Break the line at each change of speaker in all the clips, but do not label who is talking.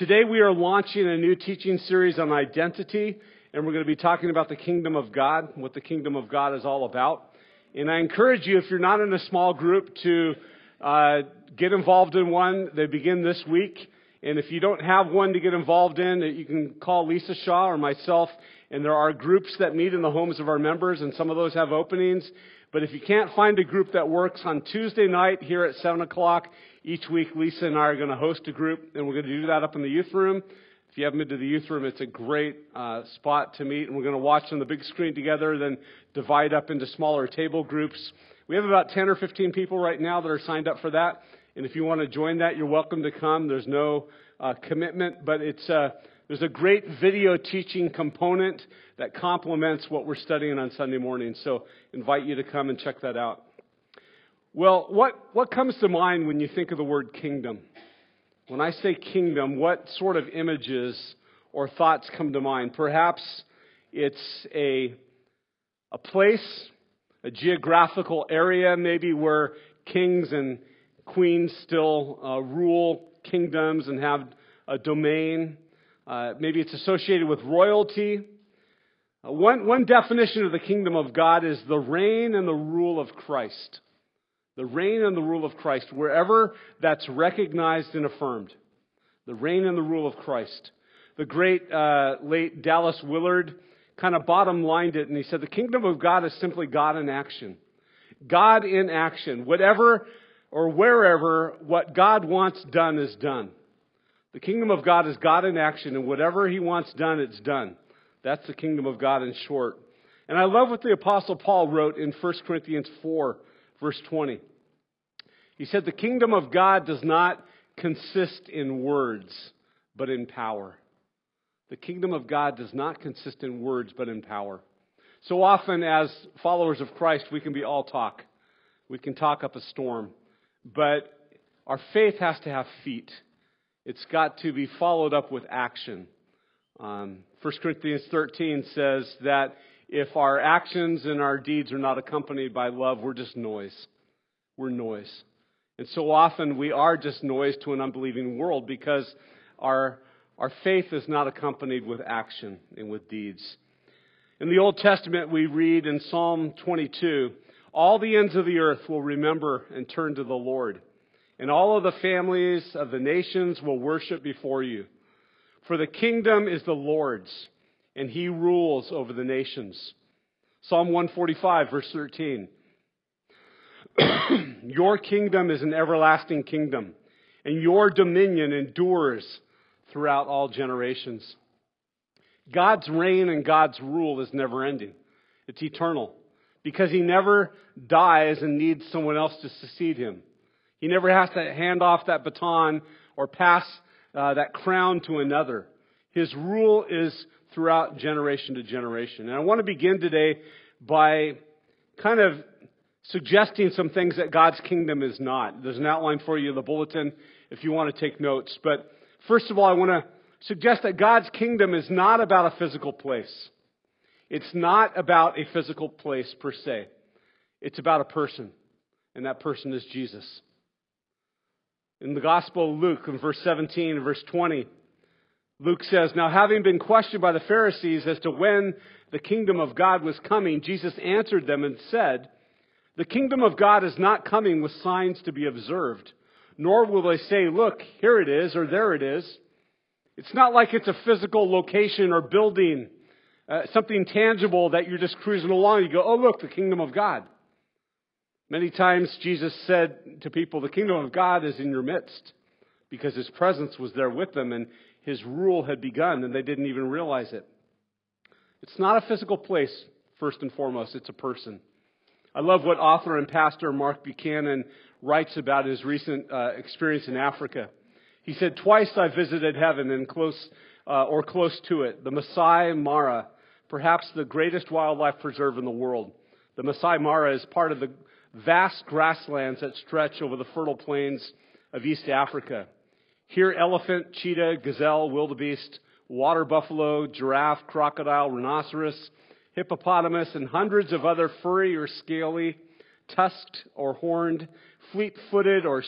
Today we are launching a new teaching series on identity, and we're going to be talking about the kingdom of God, what the kingdom of God is all about. And I encourage you, if you're not in a small group, to uh, get involved in one. They begin this week. And if you don't have one to get involved in, you can call Lisa Shaw or myself. And there are groups that meet in the homes of our members, and some of those have openings. But if you can't find a group that works on Tuesday night here at 7 o'clock, each week Lisa and I are going to host a group, and we're going to do that up in the youth room. If you haven't been to the youth room, it's a great uh, spot to meet, and we're going to watch on the big screen together, then divide up into smaller table groups. We have about 10 or 15 people right now that are signed up for that, and if you want to join that, you're welcome to come. There's no uh, commitment, but it's uh, there's a great video teaching component that complements what we're studying on Sunday morning. So invite you to come and check that out. Well, what, what comes to mind when you think of the word kingdom? When I say kingdom, what sort of images or thoughts come to mind? Perhaps it's a, a place, a geographical area, maybe where kings and queens still uh, rule kingdoms and have a domain. Uh, maybe it's associated with royalty. Uh, one, one definition of the kingdom of God is the reign and the rule of Christ. The reign and the rule of Christ, wherever that's recognized and affirmed. The reign and the rule of Christ. The great uh, late Dallas Willard kind of bottom lined it, and he said, The kingdom of God is simply God in action. God in action. Whatever or wherever what God wants done is done. The kingdom of God is God in action, and whatever He wants done, it's done. That's the kingdom of God in short. And I love what the Apostle Paul wrote in 1 Corinthians 4, verse 20. He said, The kingdom of God does not consist in words, but in power. The kingdom of God does not consist in words, but in power. So often, as followers of Christ, we can be all talk. We can talk up a storm. But our faith has to have feet. It's got to be followed up with action. Um, 1 Corinthians 13 says that if our actions and our deeds are not accompanied by love, we're just noise. We're noise. And so often we are just noise to an unbelieving world because our, our faith is not accompanied with action and with deeds. In the Old Testament, we read in Psalm 22 All the ends of the earth will remember and turn to the Lord and all of the families of the nations will worship before you. For the kingdom is the Lord's, and he rules over the nations. Psalm 145, verse 13. your kingdom is an everlasting kingdom, and your dominion endures throughout all generations. God's reign and God's rule is never ending. It's eternal because he never dies and needs someone else to succeed him. He never has to hand off that baton or pass uh, that crown to another. His rule is throughout generation to generation. And I want to begin today by kind of suggesting some things that God's kingdom is not. There's an outline for you in the bulletin if you want to take notes. But first of all, I want to suggest that God's kingdom is not about a physical place. It's not about a physical place per se. It's about a person, and that person is Jesus. In the Gospel of Luke, in verse 17 and verse 20, Luke says, Now having been questioned by the Pharisees as to when the kingdom of God was coming, Jesus answered them and said, The kingdom of God is not coming with signs to be observed, nor will they say, Look, here it is, or there it is. It's not like it's a physical location or building, uh, something tangible that you're just cruising along. You go, Oh, look, the kingdom of God. Many times Jesus said to people, The kingdom of God is in your midst, because his presence was there with them and his rule had begun and they didn't even realize it. It's not a physical place, first and foremost, it's a person. I love what author and pastor Mark Buchanan writes about his recent uh, experience in Africa. He said, Twice I visited heaven and close, uh, or close to it, the Masai Mara, perhaps the greatest wildlife preserve in the world. The Masai Mara is part of the vast grasslands that stretch over the fertile plains of East Africa. Here, elephant, cheetah, gazelle, wildebeest, water buffalo, giraffe, crocodile, rhinoceros, hippopotamus, and hundreds of other furry or scaly, tusked or horned, fleet footed or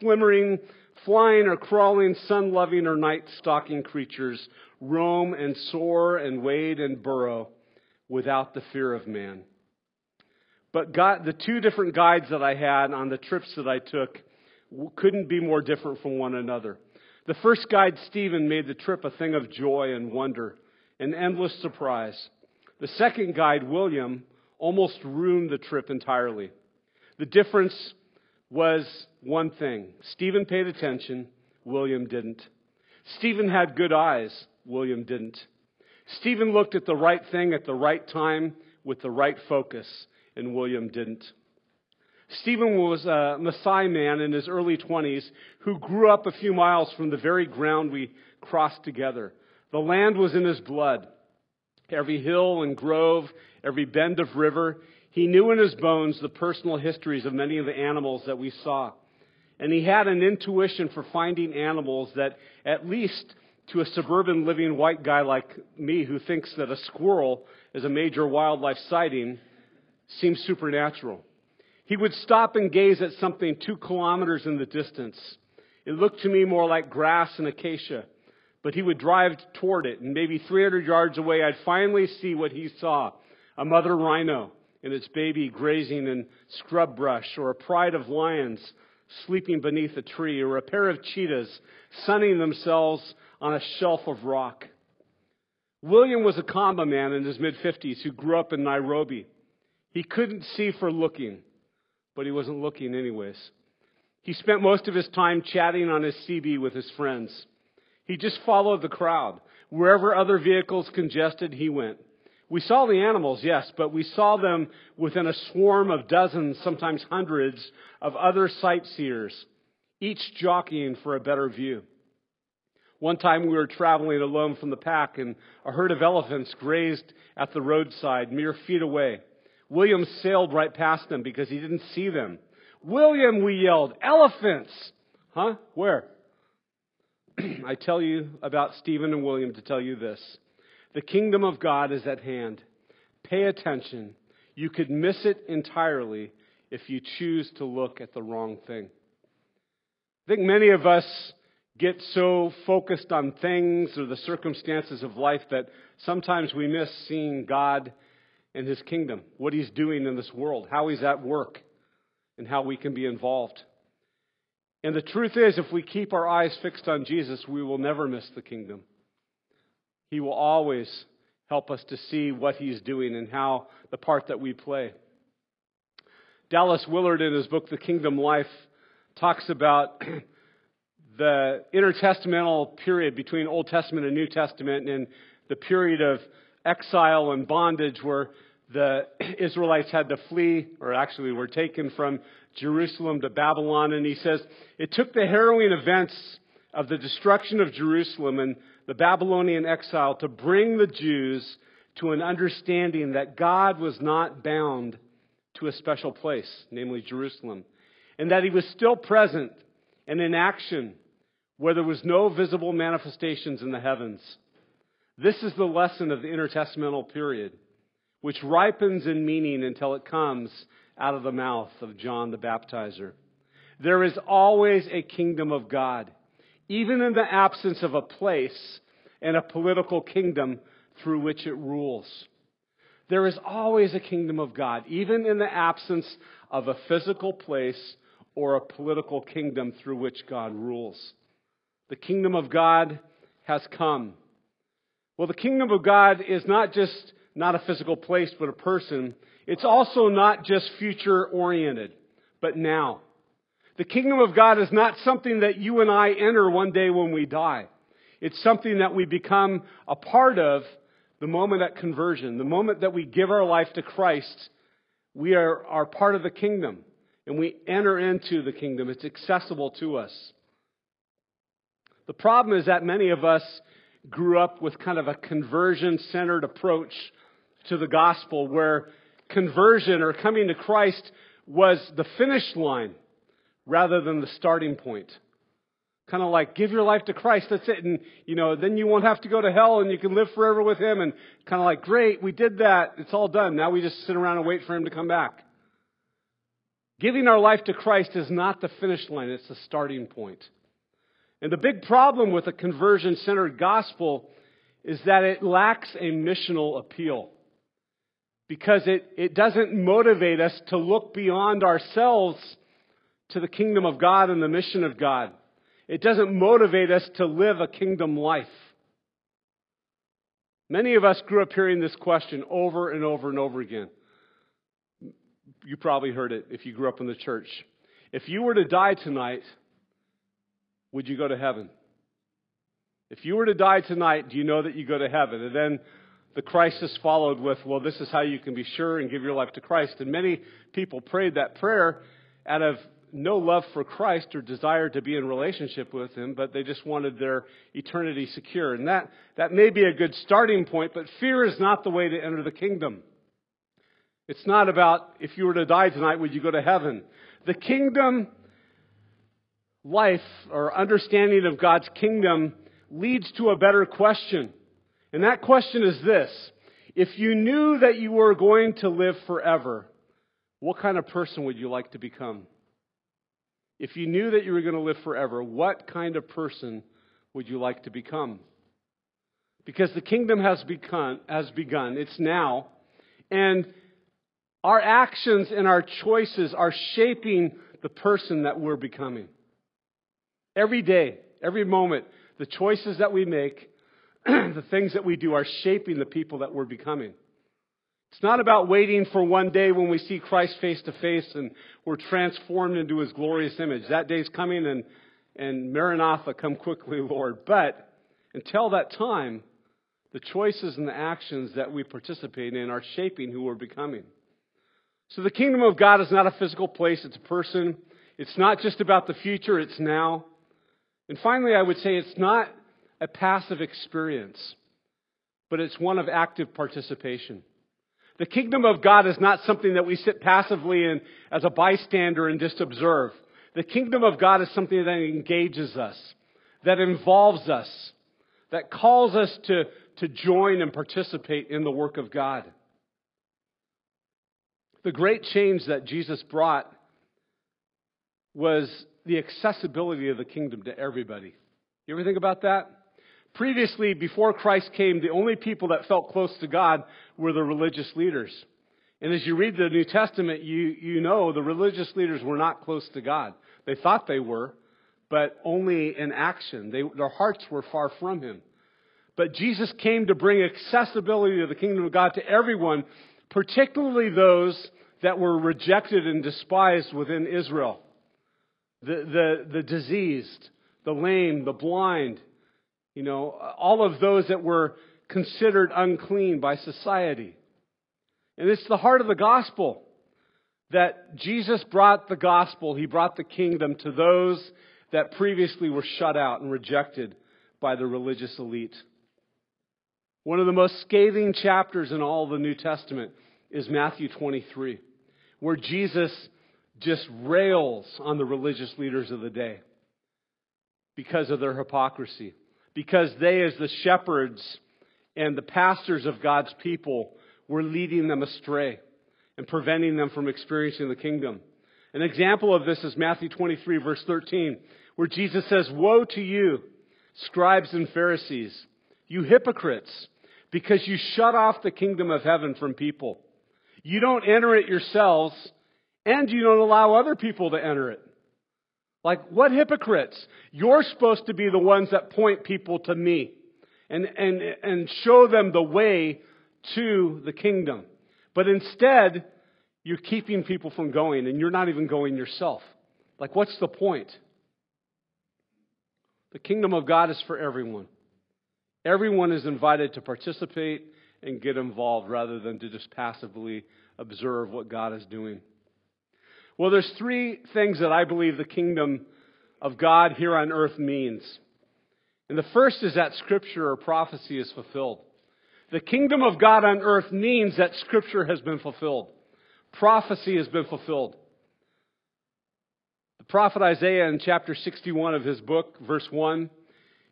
slimmering Flying or crawling, sun loving or night stalking creatures roam and soar and wade and burrow without the fear of man. But God, the two different guides that I had on the trips that I took couldn't be more different from one another. The first guide, Stephen, made the trip a thing of joy and wonder, an endless surprise. The second guide, William, almost ruined the trip entirely. The difference was one thing. Stephen paid attention, William didn't. Stephen had good eyes, William didn't. Stephen looked at the right thing at the right time with the right focus, and William didn't. Stephen was a Maasai man in his early 20s who grew up a few miles from the very ground we crossed together. The land was in his blood. Every hill and grove, every bend of river, he knew in his bones the personal histories of many of the animals that we saw. And he had an intuition for finding animals that, at least to a suburban living white guy like me who thinks that a squirrel is a major wildlife sighting, seems supernatural. He would stop and gaze at something two kilometers in the distance. It looked to me more like grass and acacia, but he would drive toward it, and maybe 300 yards away, I'd finally see what he saw a mother rhino and its baby grazing in scrub brush, or a pride of lions sleeping beneath a tree, or a pair of cheetahs sunning themselves on a shelf of rock. William was a Kamba man in his mid 50s who grew up in Nairobi. He couldn't see for looking, but he wasn't looking anyways. He spent most of his time chatting on his CB with his friends. He just followed the crowd. Wherever other vehicles congested, he went. We saw the animals, yes, but we saw them within a swarm of dozens, sometimes hundreds, of other sightseers, each jockeying for a better view. One time we were traveling alone from the pack and a herd of elephants grazed at the roadside mere feet away. William sailed right past them because he didn't see them. William, we yelled, elephants! Huh? Where? I tell you about Stephen and William to tell you this. The kingdom of God is at hand. Pay attention. You could miss it entirely if you choose to look at the wrong thing. I think many of us get so focused on things or the circumstances of life that sometimes we miss seeing God and His kingdom, what He's doing in this world, how He's at work, and how we can be involved. And the truth is, if we keep our eyes fixed on Jesus, we will never miss the kingdom. He will always help us to see what He's doing and how the part that we play. Dallas Willard, in his book, The Kingdom Life, talks about the intertestamental period between Old Testament and New Testament and the period of exile and bondage where the Israelites had to flee, or actually were taken from Jerusalem to Babylon. And he says, it took the harrowing events of the destruction of Jerusalem and the Babylonian exile to bring the Jews to an understanding that God was not bound to a special place, namely Jerusalem, and that he was still present and in action where there was no visible manifestations in the heavens. This is the lesson of the intertestamental period, which ripens in meaning until it comes out of the mouth of John the Baptizer. There is always a kingdom of God even in the absence of a place and a political kingdom through which it rules. There is always a kingdom of God, even in the absence of a physical place or a political kingdom through which God rules. The kingdom of God has come. Well, the kingdom of God is not just not a physical place, but a person. It's also not just future oriented, but now. The kingdom of God is not something that you and I enter one day when we die. It's something that we become a part of the moment at conversion. The moment that we give our life to Christ, we are, are part of the kingdom and we enter into the kingdom. It's accessible to us. The problem is that many of us grew up with kind of a conversion centered approach to the gospel where conversion or coming to Christ was the finish line rather than the starting point. Kind of like, give your life to Christ, that's it. And, you know, then you won't have to go to hell and you can live forever with Him. And kind of like, great, we did that. It's all done. Now we just sit around and wait for Him to come back. Giving our life to Christ is not the finish line, it's the starting point. And the big problem with a conversion centered gospel is that it lacks a missional appeal. Because it, it doesn't motivate us to look beyond ourselves to the kingdom of God and the mission of God. It doesn't motivate us to live a kingdom life. Many of us grew up hearing this question over and over and over again. You probably heard it if you grew up in the church. If you were to die tonight, would you go to heaven? If you were to die tonight, do you know that you go to heaven? And then the crisis followed with, well, this is how you can be sure and give your life to Christ. And many people prayed that prayer out of no love for Christ or desire to be in relationship with Him, but they just wanted their eternity secure. And that, that may be a good starting point, but fear is not the way to enter the kingdom. It's not about if you were to die tonight, would you go to heaven? The kingdom life or understanding of God's kingdom leads to a better question. And that question is this. If you knew that you were going to live forever, what kind of person would you like to become? If you knew that you were going to live forever, what kind of person would you like to become? Because the kingdom has begun, has begun. It's now. And our actions and our choices are shaping the person that we're becoming. Every day, every moment, the choices that we make, the things that we do are shaping the people that we're becoming. It's not about waiting for one day when we see Christ face to face and we're transformed into his glorious image. That day's coming and, and Maranatha, come quickly, Lord. But until that time, the choices and the actions that we participate in are shaping who we're becoming. So the kingdom of God is not a physical place, it's a person. It's not just about the future, it's now. And finally, I would say it's not a passive experience, but it's one of active participation. The kingdom of God is not something that we sit passively in as a bystander and just observe. The kingdom of God is something that engages us, that involves us, that calls us to, to join and participate in the work of God. The great change that Jesus brought was the accessibility of the kingdom to everybody. You ever think about that? Previously, before Christ came, the only people that felt close to God were the religious leaders. And as you read the New Testament, you, you know the religious leaders were not close to God. They thought they were, but only in action. They, their hearts were far from Him. But Jesus came to bring accessibility to the kingdom of God to everyone, particularly those that were rejected and despised within Israel. The, the, the diseased, the lame, the blind, you know, all of those that were considered unclean by society. And it's the heart of the gospel that Jesus brought the gospel, he brought the kingdom to those that previously were shut out and rejected by the religious elite. One of the most scathing chapters in all the New Testament is Matthew 23, where Jesus just rails on the religious leaders of the day because of their hypocrisy because they, as the shepherds and the pastors of God's people, were leading them astray and preventing them from experiencing the kingdom. An example of this is Matthew 23, verse 13, where Jesus says, Woe to you, scribes and Pharisees, you hypocrites, because you shut off the kingdom of heaven from people. You don't enter it yourselves, and you don't allow other people to enter it. Like, what hypocrites? You're supposed to be the ones that point people to me and, and, and show them the way to the kingdom. But instead, you're keeping people from going and you're not even going yourself. Like, what's the point? The kingdom of God is for everyone. Everyone is invited to participate and get involved rather than to just passively observe what God is doing. Well, there's three things that I believe the kingdom of God here on earth means. And the first is that scripture or prophecy is fulfilled. The kingdom of God on earth means that scripture has been fulfilled. Prophecy has been fulfilled. The prophet Isaiah in chapter 61 of his book, verse 1,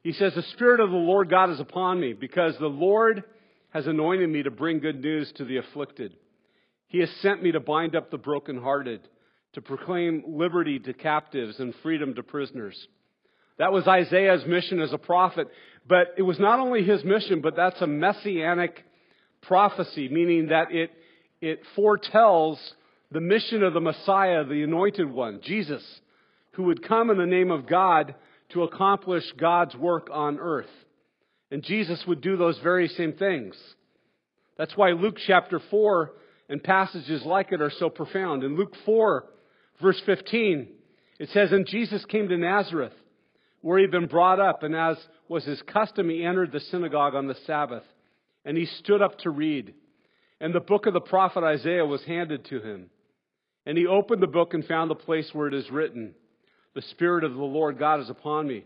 he says, The Spirit of the Lord God is upon me because the Lord has anointed me to bring good news to the afflicted. He has sent me to bind up the brokenhearted to proclaim liberty to captives and freedom to prisoners, That was Isaiah's mission as a prophet. But it was not only his mission, but that's a messianic prophecy, meaning that it, it foretells the mission of the Messiah, the anointed one, Jesus, who would come in the name of God to accomplish God's work on earth. And Jesus would do those very same things. That's why Luke chapter 4 and passages like it are so profound. In Luke 4, verse 15, it says, And Jesus came to Nazareth, where he'd been brought up, and as was his custom, he entered the synagogue on the Sabbath, and he stood up to read. And the book of the prophet Isaiah was handed to him. And he opened the book and found the place where it is written, The Spirit of the Lord God is upon me,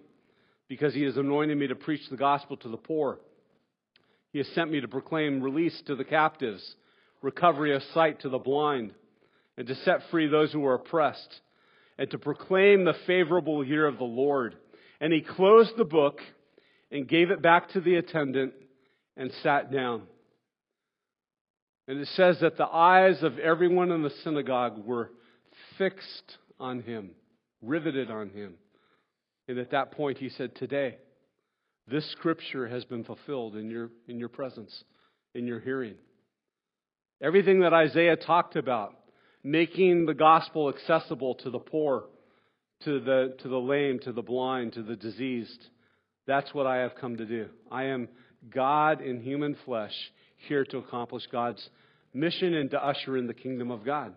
because he has anointed me to preach the gospel to the poor. He has sent me to proclaim release to the captives, recovery of sight to the blind, and to set free those who are oppressed, and to proclaim the favorable year of the Lord. And he closed the book and gave it back to the attendant and sat down. And it says that the eyes of everyone in the synagogue were fixed on him, riveted on him. And at that point, he said, Today, this scripture has been fulfilled in your, in your presence, in your hearing. Everything that Isaiah talked about, making the gospel accessible to the poor, to the, to the lame, to the blind, to the diseased, that's what I have come to do. I am God in human flesh here to accomplish God's mission and to usher in the kingdom of God.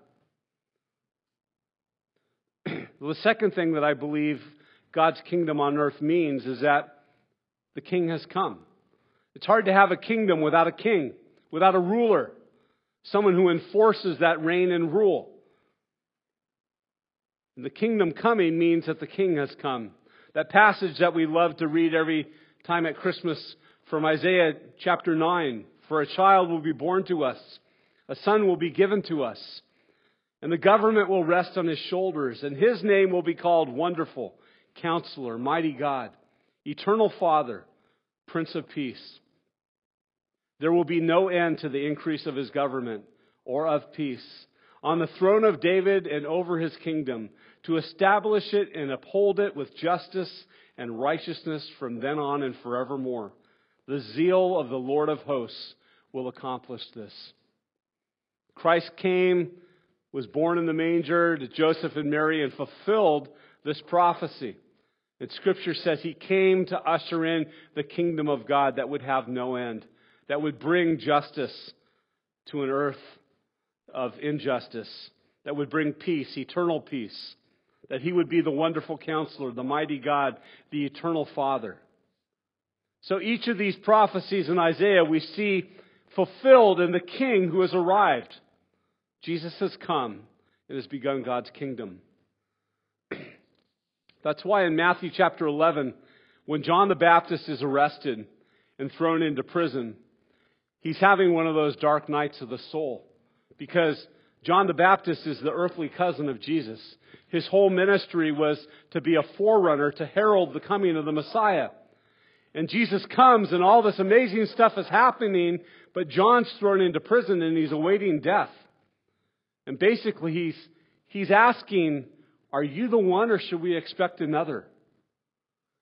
the second thing that I believe God's kingdom on earth means is that the king has come. It's hard to have a kingdom without a king, without a ruler, someone who enforces that reign and rule. And the kingdom coming means that the king has come. That passage that we love to read every time at Christmas from Isaiah chapter 9 For a child will be born to us, a son will be given to us, and the government will rest on his shoulders, and his name will be called Wonderful, Counselor, Mighty God, Eternal Father, Prince of Peace. There will be no end to the increase of his government or of peace on the throne of David and over his kingdom to establish it and uphold it with justice and righteousness from then on and forevermore. The zeal of the Lord of hosts will accomplish this. Christ came, was born in the manger to Joseph and Mary, and fulfilled this prophecy. And Scripture says he came to usher in the kingdom of God that would have no end, that would bring justice to an earth of injustice, that would bring peace, eternal peace, that he would be the wonderful counselor, the mighty God, the eternal Father. So each of these prophecies in Isaiah we see fulfilled in the King who has arrived. Jesus has come and has begun God's kingdom. That's why in Matthew chapter 11, when John the Baptist is arrested and thrown into prison, he's having one of those dark nights of the soul. Because John the Baptist is the earthly cousin of Jesus. His whole ministry was to be a forerunner to herald the coming of the Messiah. And Jesus comes and all this amazing stuff is happening, but John's thrown into prison and he's awaiting death. And basically he's, he's asking, are you the one or should we expect another?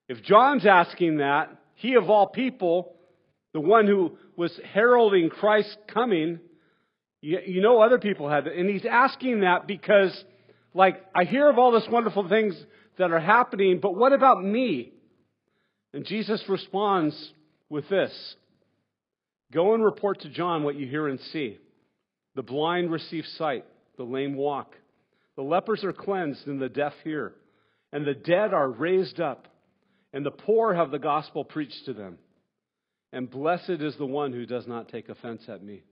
If John's asking that, he of all people, the one who was heralding Christ's coming, you, you know other people had that. And he's asking that because, like, I hear of all this wonderful things that are happening, but what about me? And Jesus responds with this Go and report to John what you hear and see. The blind receive sight, the lame walk, the lepers are cleansed, and the deaf hear, and the dead are raised up, and the poor have the gospel preached to them. And blessed is the one who does not take offense at me.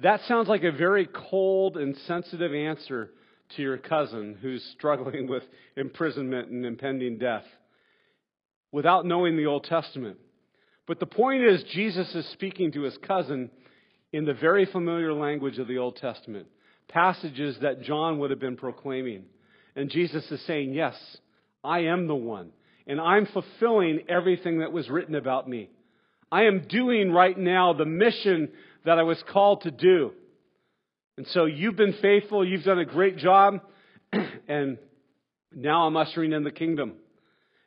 That sounds like a very cold and sensitive answer to your cousin who's struggling with imprisonment and impending death without knowing the Old Testament. But the point is, Jesus is speaking to his cousin in the very familiar language of the Old Testament, passages that John would have been proclaiming. And Jesus is saying, Yes, I am the one, and I'm fulfilling everything that was written about me. I am doing right now the mission that I was called to do. And so you've been faithful, you've done a great job, and now I'm ushering in the kingdom.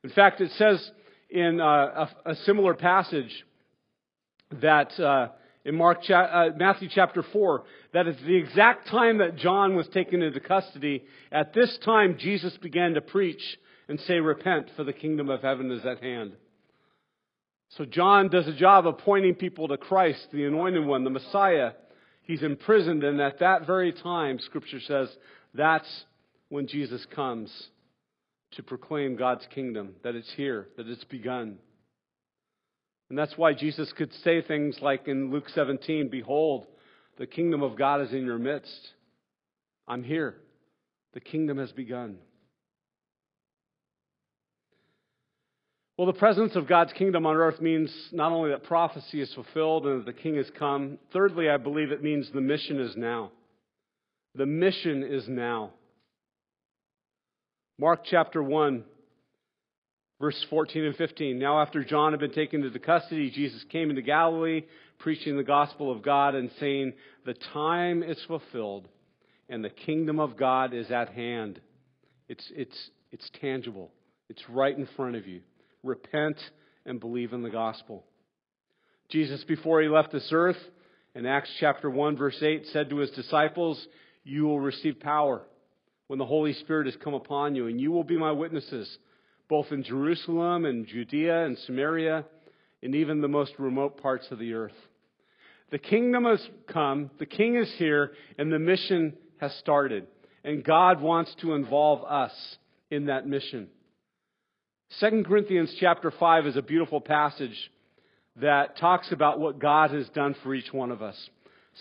In fact, it says in uh, a, a, similar passage that uh, in Mark cha- uh, Matthew chapter 4 that at the exact time that John was taken into custody, at this time Jesus began to preach and say, Repent, for the kingdom of heaven is at hand. So John does a job of pointing people to Christ, the anointed one, the Messiah. He's imprisoned, and at that very time, Scripture says, that's when Jesus comes to proclaim God's kingdom, that it's here, that it's begun. And that's why Jesus could say things like in Luke 17 Behold, the kingdom of God is in your midst. I'm here. The kingdom has begun. Well, the presence of God's kingdom on earth means not only that prophecy is fulfilled and that the king has come, thirdly, I believe it means the mission is now. The mission is now. Mark chapter 1, verse 14 and 15. Now, after John had been taken into custody, Jesus came into Galilee, preaching the gospel of God and saying, The time is fulfilled and the kingdom of God is at hand. It's, it's, it's tangible, it's right in front of you repent, and believe in the gospel. Jesus, before he left this earth, in Acts chapter 1, verse 8, said to his disciples, You will receive power when the Holy Spirit has come upon you, and you will be my witnesses, both in Jerusalem and Judea and Samaria, and even the most remote parts of the earth. The kingdom has come, the king is here, and the mission has started. And God wants to involve us in that mission. 2 Corinthians chapter 5 is a beautiful passage that talks about what God has done for each one of us.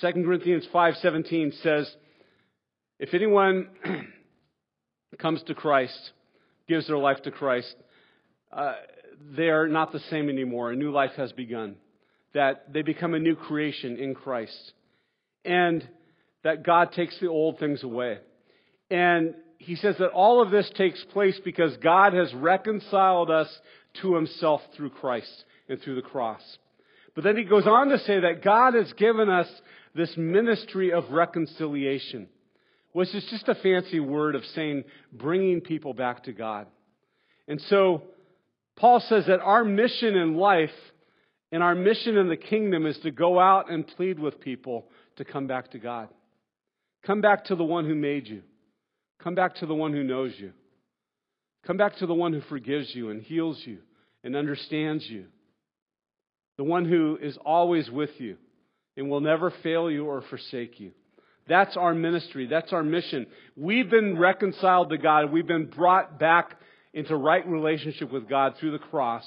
2 Corinthians 5:17 says, "If anyone comes to Christ, gives their life to Christ, uh, they are not the same anymore. A new life has begun. That they become a new creation in Christ, and that God takes the old things away. And he says that all of this takes place because God has reconciled us to himself through Christ and through the cross. But then he goes on to say that God has given us this ministry of reconciliation, which is just a fancy word of saying bringing people back to God. And so Paul says that our mission in life and our mission in the kingdom is to go out and plead with people to come back to God. Come back to the one who made you. Come back to the one who knows you. Come back to the one who forgives you and heals you and understands you. The one who is always with you and will never fail you or forsake you. That's our ministry. That's our mission. We've been reconciled to God. We've been brought back into right relationship with God through the cross.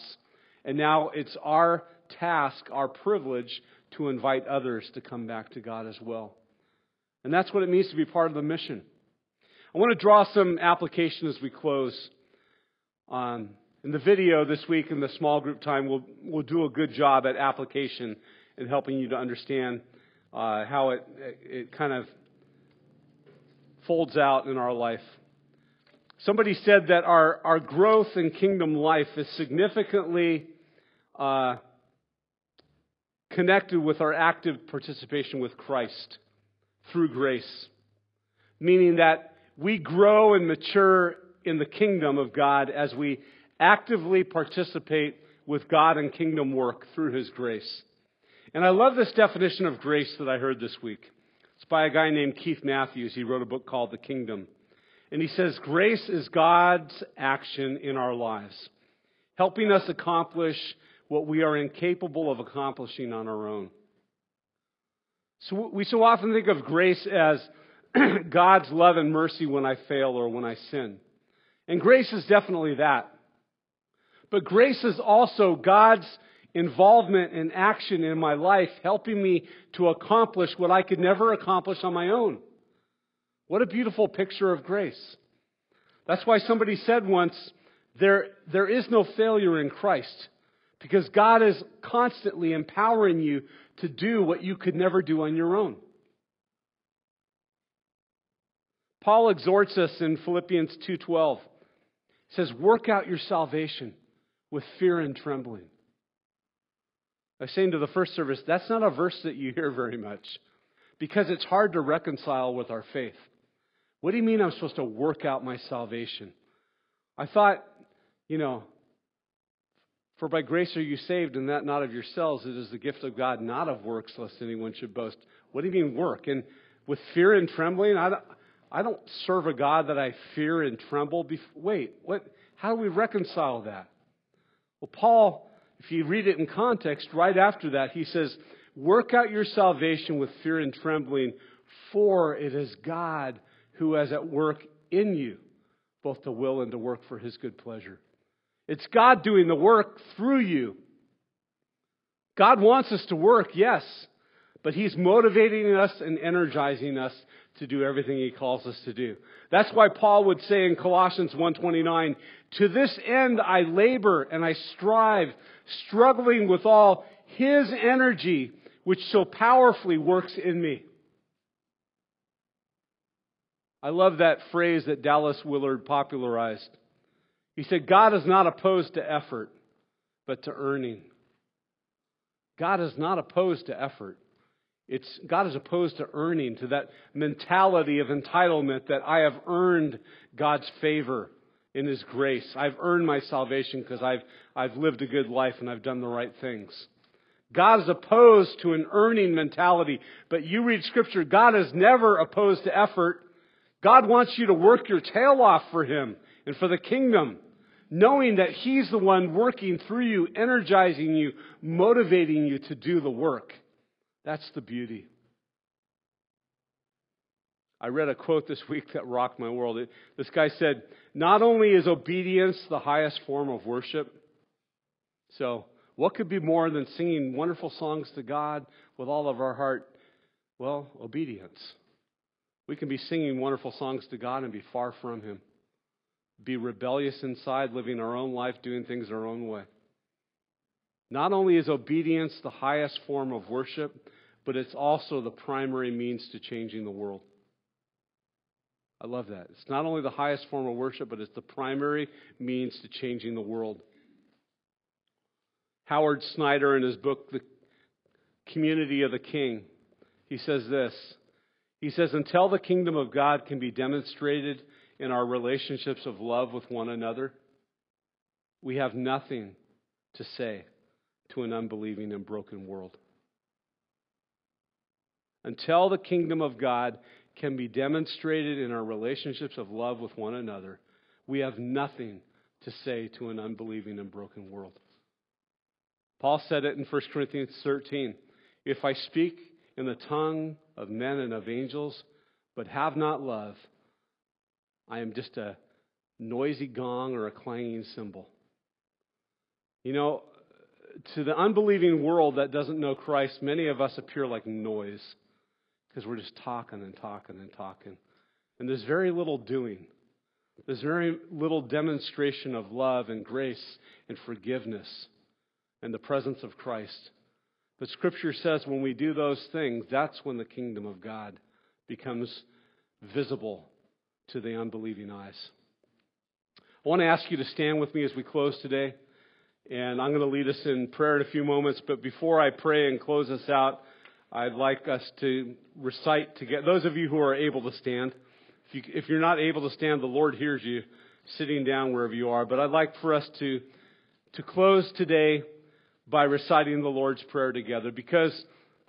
And now it's our task, our privilege, to invite others to come back to God as well. And that's what it means to be part of the mission. I want to draw some application as we close. Um, in the video this week in the small group time, we'll, we'll do a good job at application and helping you to understand uh, how it, it kind of folds out in our life. Somebody said that our, our growth in kingdom life is significantly uh, connected with our active participation with Christ through grace. Meaning that we grow and mature in the kingdom of God as we actively participate with God and kingdom work through His grace. And I love this definition of grace that I heard this week. It's by a guy named Keith Matthews. He wrote a book called The Kingdom. And he says, Grace is God's action in our lives, helping us accomplish what we are incapable of accomplishing on our own. So we so often think of grace as God's love and mercy when I fail or when I sin. And grace is definitely that. But grace is also God's involvement and action in my life, helping me to accomplish what I could never accomplish on my own. What a beautiful picture of grace. That's why somebody said once, there, there is no failure in Christ because God is constantly empowering you to do what you could never do on your own. Paul exhorts us in Philippians 2:12. He says, "Work out your salvation with fear and trembling." I was saying to the first service, that's not a verse that you hear very much because it's hard to reconcile with our faith. What do you mean I'm supposed to work out my salvation? I thought, you know, For by grace are you saved, and that not of yourselves. It is the gift of God, not of works, lest anyone should boast. What do you mean work? And with fear and trembling, I I don't serve a God that I fear and tremble. Wait, what? How do we reconcile that? Well, Paul, if you read it in context, right after that, he says, Work out your salvation with fear and trembling, for it is God who is at work in you, both to will and to work for his good pleasure. It's God doing the work through you. God wants us to work, yes, but He's motivating us and energizing us to do everything He calls us to do. That's why Paul would say in Colossians 1:29, "To this end I labor and I strive, struggling with all His energy, which so powerfully works in me." I love that phrase that Dallas Willard popularized. He said, God is not opposed to effort, but to earning. God is not opposed to effort. It's, God is opposed to earning, to that mentality of entitlement that I have earned God's favor in His grace. I've earned my salvation because I've, I've lived a good life and I've done the right things. God is opposed to an earning mentality, but you read Scripture, God is never opposed to effort. God wants you to work your tail off for Him and for the kingdom, knowing that He's the one working through you, energizing you, motivating you to do the work. That's the beauty. I read a quote this week that rocked my world. This guy said, Not only is obedience the highest form of worship, so what could be more than singing wonderful songs to God with all of our heart? Well, obedience. We can be singing wonderful songs to God and be far from Him be rebellious inside, living our own life, doing things our own way. Not only is obedience the highest form of worship, but it's also the primary means to changing the world. I love that. It's not only the highest form of worship, but it's the primary means to changing the world. Howard Snyder, in his book, The Community of the King, he says this. He says, Until the kingdom of God can be demonstrated in our relationships of love with one another, we have nothing to say to an unbelieving and broken world. Until the kingdom of God can be demonstrated in our relationships of love with one another, we have nothing to say to an unbelieving and broken world. Paul said it in 1 Corinthians 13 If I speak in the tongue of men and of angels, but have not love, I am just a noisy gong or a clanging cymbal. You know, to the unbelieving world that doesn't know Christ, many of us appear like noise because we're just talking and talking and talking. And there's very little doing. There's very little demonstration of love and grace and forgiveness and the presence of Christ. But Scripture says when we do those things, that's when the kingdom of God becomes visible to the unbelieving eyes. I want to ask you to stand with me as we close today. And I'm going to lead us in prayer in a few moments. But before I pray and close us out, I'd like us to recite together. Those of you who are able to stand, if, you, you're not able to stand, the Lord hears you sitting down wherever you are. But I'd like for us to, to close today by reciting the Lord's Prayer together because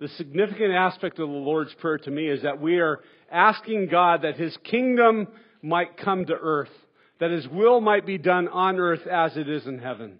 the significant aspect of the Lord's Prayer to me is that we are asking God that His kingdom might come to earth, that His will might be done on earth as it is in heaven.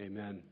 Amen.